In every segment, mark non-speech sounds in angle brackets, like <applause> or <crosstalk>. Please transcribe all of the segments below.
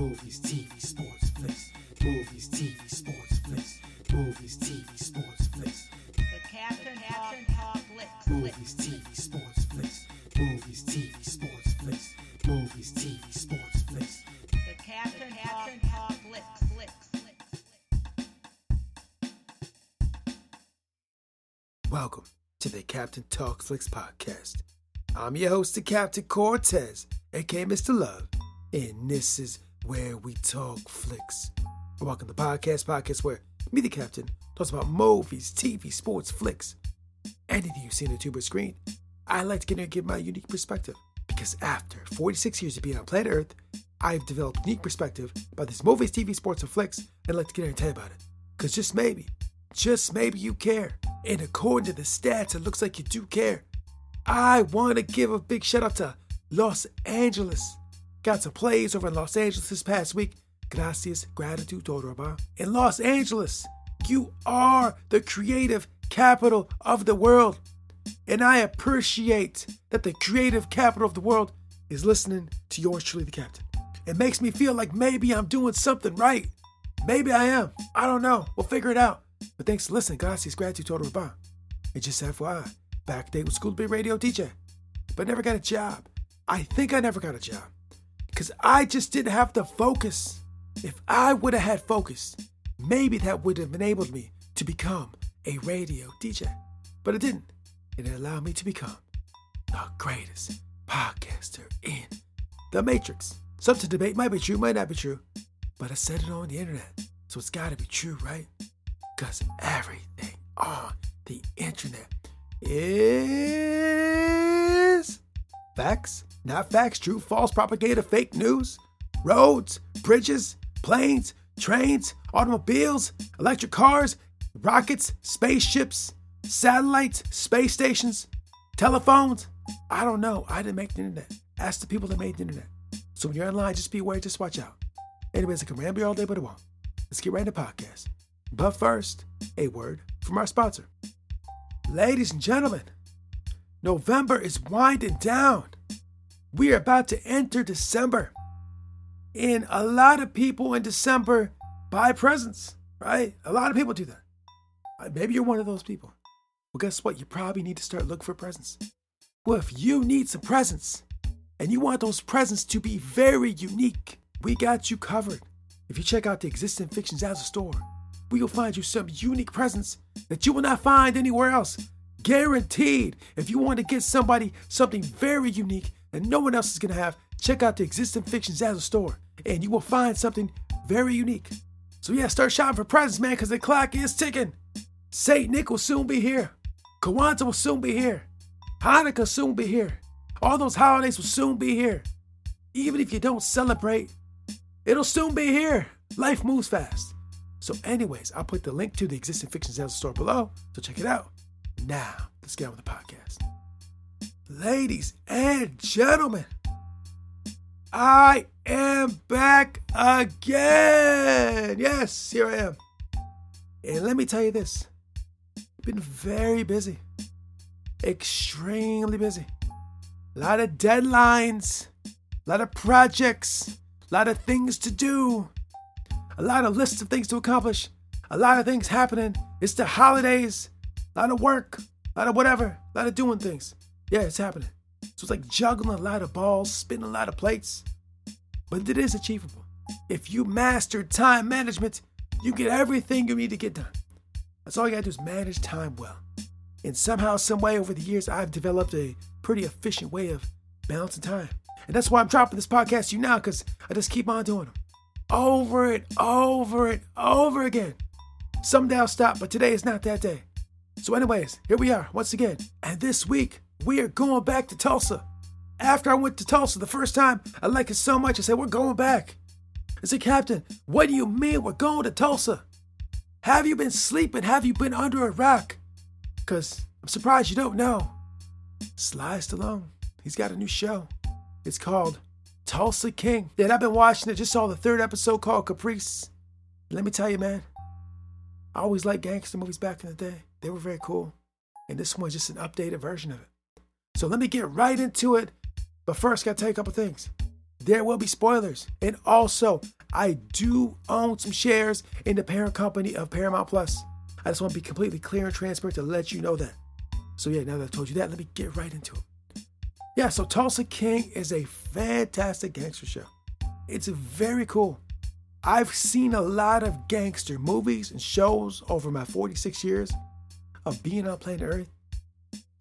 Movies, TV, sports, flicks. Movies, TV, sports, flicks. Movies, TV, sports, flicks. The Captain Captain Talk Flicks. Movies, TV, sports, flicks. Movies, TV, sports, flicks. Movies, TV, sports, flicks. The Captain Captain Talk Flicks. Flicks. Welcome to the Captain Talk Flicks podcast. I'm your host, the Captain Cortez, aka Mr. Love, and this is where we talk flicks. Welcome to the podcast, podcast where me, the Captain, talks about movies, TV, sports, flicks, anything you see on the tuber screen. I like to get in and give my unique perspective because after 46 years of being on planet Earth, I've developed unique perspective about these movies, TV, sports, and flicks, and I'd like to get in and tell you about it. Because just maybe, just maybe you care. And according to the stats, it looks like you do care. I want to give a big shout out to Los Angeles. Got some plays over in Los Angeles this past week. Gracias, gratitude, Toroba. In Los Angeles, you are the creative capital of the world. And I appreciate that the creative capital of the world is listening to yours truly, the captain. It makes me feel like maybe I'm doing something right. Maybe I am. I don't know. We'll figure it out. But thanks for listening. Gracias, gratitude, todo Toroba. And just FYI, back day with School to Be Radio DJ, but never got a job. I think I never got a job because I just didn't have the focus. If I would have had focus, maybe that would have enabled me to become a radio DJ. But it didn't. It allowed me to become the greatest podcaster in the Matrix. Some to debate might be true, might not be true, but I said it on the internet, so it's got to be true, right? Because everything on the internet is facts, not facts, true, false, propaganda, fake news, roads, bridges, planes, trains, automobiles, electric cars, rockets, spaceships, satellites, space stations, telephones. I don't know. I didn't make the internet. Ask the people that made the internet. So when you're online, just be aware, just watch out. Anyways, I can ramble all day, but it won't. Let's get right into the podcast. But first, a word from our sponsor. Ladies and gentlemen, November is winding down. We are about to enter December. And a lot of people in December buy presents, right? A lot of people do that. Uh, Maybe you're one of those people. Well, guess what? You probably need to start looking for presents. Well, if you need some presents and you want those presents to be very unique, we got you covered. If you check out the Existing Fiction Zazzle store, we will find you some unique presents that you will not find anywhere else. Guaranteed. If you want to get somebody something very unique that no one else is going to have, check out the Existing Fiction Zazzle store and you will find something very unique. So, yeah, start shopping for presents, man, because the clock is ticking. St. Nick will soon be here. Kwanzaa will soon be here. Hanukkah will soon be here. All those holidays will soon be here. Even if you don't celebrate, it'll soon be here. Life moves fast. So, anyways, I'll put the link to the existing fiction Zazzle store below, so check it out. Now, let's get on with the podcast. Ladies and gentlemen, I am back again. Yes, here I am. And let me tell you this been very busy, extremely busy. A lot of deadlines, a lot of projects, a lot of things to do, a lot of lists of things to accomplish, a lot of things happening. It's the holidays, a lot of work, a lot of whatever, a lot of doing things. Yeah, it's happening. So it's like juggling a lot of balls, spinning a lot of plates. But it is achievable. If you master time management, you get everything you need to get done. That's all you gotta do is manage time well. And somehow, some way over the years, I've developed a pretty efficient way of balancing time. And that's why I'm dropping this podcast to you now, because I just keep on doing them. Over and over and over again. Someday I'll stop, but today is not that day. So, anyways, here we are once again. And this week, we are going back to Tulsa. After I went to Tulsa the first time, I like it so much, I said, We're going back. I said, Captain, what do you mean we're going to Tulsa? Have you been sleeping? Have you been under a rock? Because I'm surprised you don't know. Sly Stallone, he's got a new show. It's called Tulsa King. And I've been watching it, just saw the third episode called Caprice. Let me tell you, man, I always liked gangster movies back in the day. They were very cool. And this one's just an updated version of it. So let me get right into it. But first, gotta tell you a couple things. there will be spoilers. And also, I do own some shares in the parent company of Paramount Plus. I just want to be completely clear and transparent to let you know that. So, yeah, now that I've told you that, let me get right into it. Yeah, so Tulsa King is a fantastic gangster show. It's very cool. I've seen a lot of gangster movies and shows over my 46 years of being on planet Earth.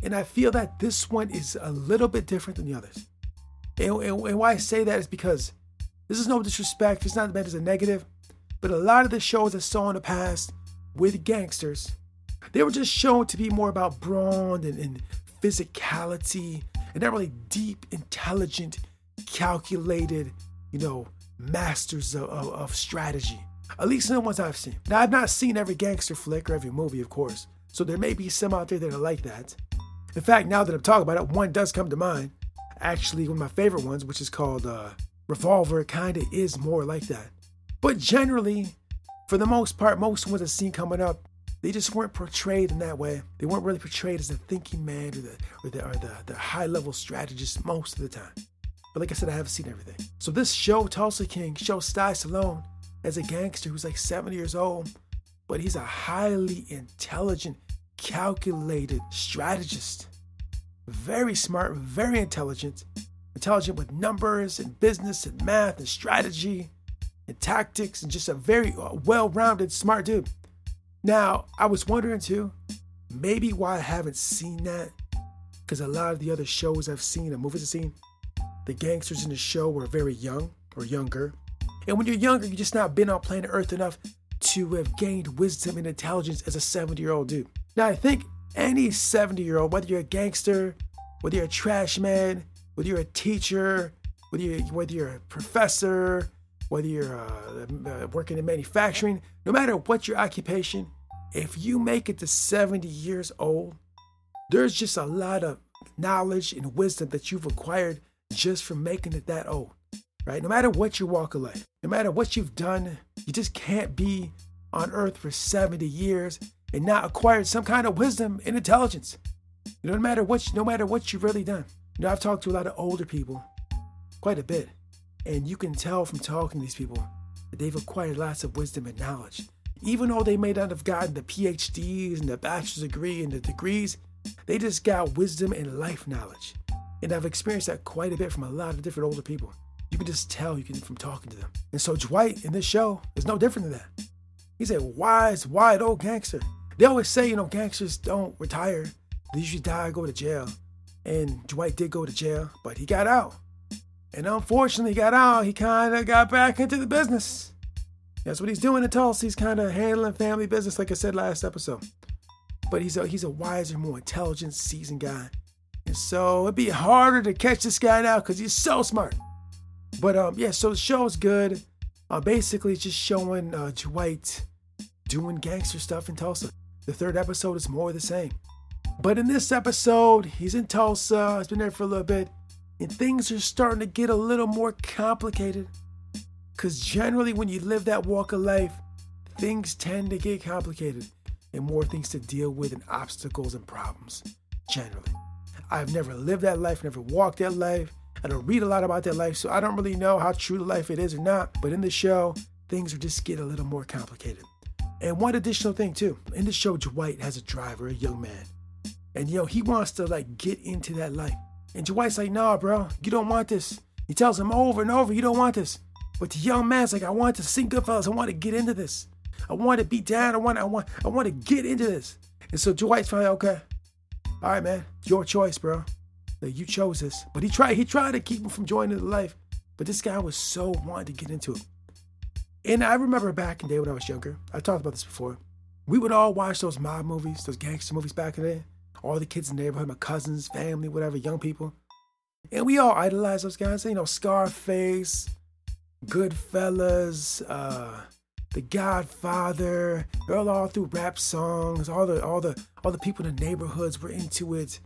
And I feel that this one is a little bit different than the others. And, and, and why I say that is because this is no disrespect, it's not meant as a negative, but a lot of the shows I saw in the past with gangsters, they were just shown to be more about brawn and, and physicality and not really deep, intelligent, calculated, you know, masters of, of, of strategy. At least in the ones I've seen. Now, I've not seen every gangster flick or every movie, of course, so there may be some out there that are like that. In fact, now that I'm talking about it, one does come to mind. Actually, one of my favorite ones, which is called uh, Revolver, kind of is more like that. But generally, for the most part, most ones I've seen coming up, they just weren't portrayed in that way. They weren't really portrayed as a thinking man or the or the, or the, the high level strategist most of the time. But like I said, I haven't seen everything. So this show, Tulsa King, shows Sly Stallone as a gangster who's like 70 years old, but he's a highly intelligent, calculated strategist. Very smart, very intelligent, intelligent with numbers and business and math and strategy and tactics and just a very uh, well-rounded, smart dude. Now, I was wondering too, maybe why I haven't seen that, because a lot of the other shows I've seen and movies I've seen, the gangsters in the show were very young or younger. And when you're younger, you just not been on planet Earth enough to have gained wisdom and intelligence as a 70 year old dude. Now, I think any 70 year old, whether you're a gangster, whether you're a trash man, whether you're a teacher, whether you're, whether you're a professor, whether you're uh, uh, working in manufacturing, no matter what your occupation, if you make it to 70 years old, there's just a lot of knowledge and wisdom that you've acquired just from making it that old, right? No matter what your walk of life, no matter what you've done, you just can't be on earth for 70 years and not acquired some kind of wisdom and intelligence. You know, no matter what, no matter what you've really done. You know, I've talked to a lot of older people, quite a bit, and you can tell from talking to these people that they've acquired lots of wisdom and knowledge. Even though they may not have gotten the PhDs and the bachelor's degree and the degrees, they just got wisdom and life knowledge. And I've experienced that quite a bit from a lot of different older people. You can just tell you can from talking to them. And so Dwight in this show is no different than that. He's a wise, wide old gangster. They always say, you know, gangsters don't retire. They usually die, go to jail. And Dwight did go to jail, but he got out. And unfortunately, he got out. He kind of got back into the business. That's what he's doing in Tulsa. He's kind of handling family business, like I said last episode. But he's a, he's a wiser, more intelligent, seasoned guy. And so it'd be harder to catch this guy now because he's so smart. But um, yeah, so the show is good. Uh, basically, it's just showing uh, Dwight doing gangster stuff in Tulsa. The third episode is more the same. But in this episode, he's in Tulsa, he's been there for a little bit, and things are starting to get a little more complicated. Because generally, when you live that walk of life, things tend to get complicated and more things to deal with and obstacles and problems, generally. I've never lived that life, never walked that life. I don't read a lot about that life, so I don't really know how true to life it is or not. But in the show, things just get a little more complicated. And one additional thing too, in the show, Dwight has a driver, a young man, and yo, he wants to like get into that life. And Dwight's like, nah, bro, you don't want this. He tells him over and over, you don't want this. But the young man's like, I want to sing Goodfellas. I want to get into this. I want to be down. I want, I want, I want to get into this. And so Dwight's finally okay all right, man, your choice, bro. Like, you chose this. But he tried, he tried to keep him from joining the life. But this guy was so wanting to get into it. And I remember back in the day when I was younger, I talked about this before. We would all watch those mob movies, those gangster movies back in the day. All the kids in the neighborhood, my cousins, family, whatever, young people. And we all idolized those guys. You know, Scarface, Goodfellas, uh, the Godfather, all, all through rap songs, all the all the all the people in the neighborhoods were into it.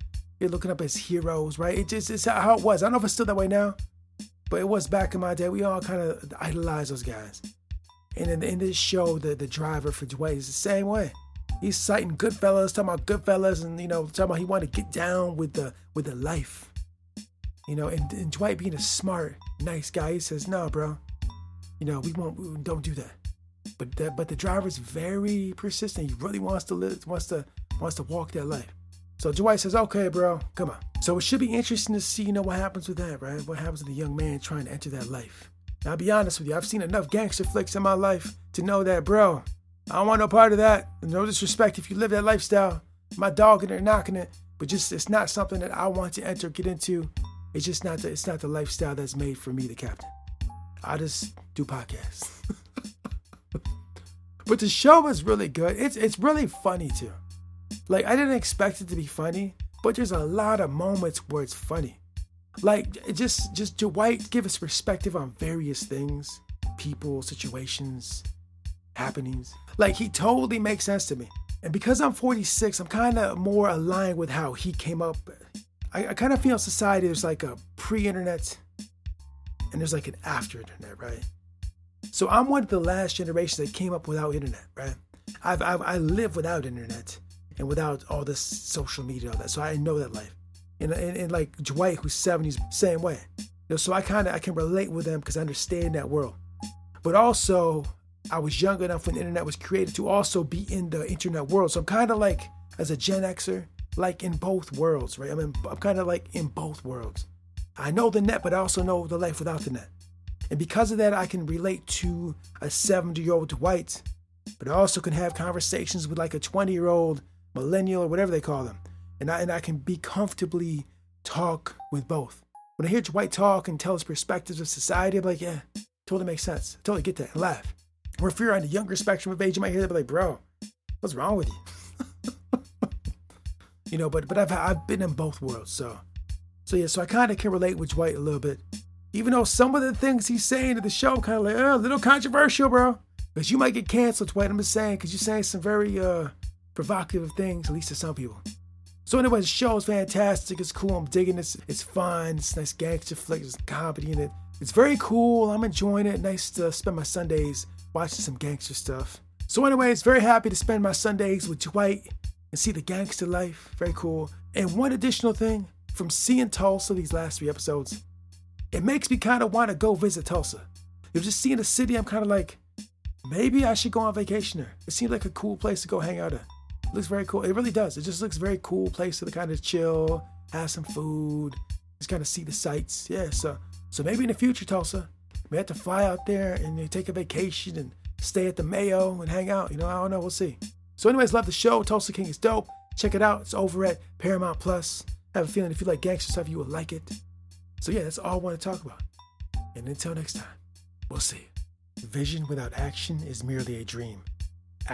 Looking up as heroes, right? It just it's how it was. I don't know if it's still that way now, but it was back in my day. We all kind of idolized those guys. And in, in this show, the, the driver for Dwight is the same way. He's citing Goodfellas, talking about Goodfellas, and you know, talking about he wanted to get down with the with the life. You know, and, and Dwight being a smart, nice guy, he says, "No, bro, you know, we won't, we don't do that." But the, but the driver's very persistent. He really wants to live, wants to wants to walk that life. So Dwight says, "Okay, bro, come on." So it should be interesting to see, you know, what happens with that, right? What happens with a young man trying to enter that life. Now, I'll be honest with you, I've seen enough gangster flicks in my life to know that, bro, I don't want no part of that. No disrespect if you live that lifestyle. My dog in there knocking it, but just it's not something that I want to enter, get into. It's just not the it's not the lifestyle that's made for me, the captain. I just do podcasts. <laughs> but the show is really good. It's it's really funny too. Like I didn't expect it to be funny, but there's a lot of moments where it's funny. Like just just Dwight give us perspective on various things, people, situations, happenings. Like he totally makes sense to me. And because I'm 46, I'm kind of more aligned with how he came up. I, I kind of feel society there's like a pre-internet and there's like an after internet, right? So I'm one of the last generations that came up without internet, right? I've, I've I live without internet and without all this social media, all that. So I know that life. And, and, and like Dwight, who's 70s, same way. You know, so I kind of I can relate with them because I understand that world. But also, I was young enough when the internet was created to also be in the internet world. So I'm kind of like, as a Gen Xer, like in both worlds, right? I mean, I'm kind of like in both worlds. I know the net, but I also know the life without the net. And because of that, I can relate to a 70 year old Dwight, but I also can have conversations with like a 20 year old millennial or whatever they call them. And I, and I can be comfortably talk with both. When I hear Dwight talk and tell his perspectives of society, I'm like, yeah, totally makes sense. I totally get that and laugh. Or if you're on the younger spectrum of age, you might hear that, be like, bro, what's wrong with you? <laughs> you know, but but I've I've been in both worlds, so so yeah, so I kind of can relate with Dwight a little bit, even though some of the things he's saying to the show kind of like oh, a little controversial, bro. Because you might get canceled, Dwight. I'm just saying, because you're saying some very uh provocative things, at least to some people. So anyway, the show is fantastic. It's cool. I'm digging this. It's fun. It's nice gangster flick. There's comedy in it. It's very cool. I'm enjoying it. Nice to spend my Sundays watching some gangster stuff. So, anyways, very happy to spend my Sundays with Dwight and see the gangster life. Very cool. And one additional thing from seeing Tulsa these last three episodes, it makes me kind of want to go visit Tulsa. You're just seeing the city, I'm kind of like, maybe I should go on vacation there. It seems like a cool place to go hang out at. Looks very cool. It really does. It just looks very cool place to kind of chill, have some food, just kind of see the sights. Yeah, so so maybe in the future, Tulsa, we have to fly out there and uh, take a vacation and stay at the Mayo and hang out. You know, I don't know. We'll see. So, anyways, love the show. Tulsa King is dope. Check it out. It's over at Paramount Plus. I have a feeling if you like gangster stuff, you will like it. So, yeah, that's all I want to talk about. And until next time, we'll see. Vision without action is merely a dream.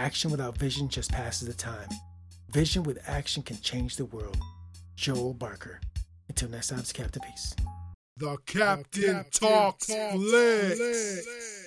Action without vision just passes the time. Vision with action can change the world. Joel Barker. Until next time, it's Captain Peace. The Captain, the Captain Talks, Talks Flicks.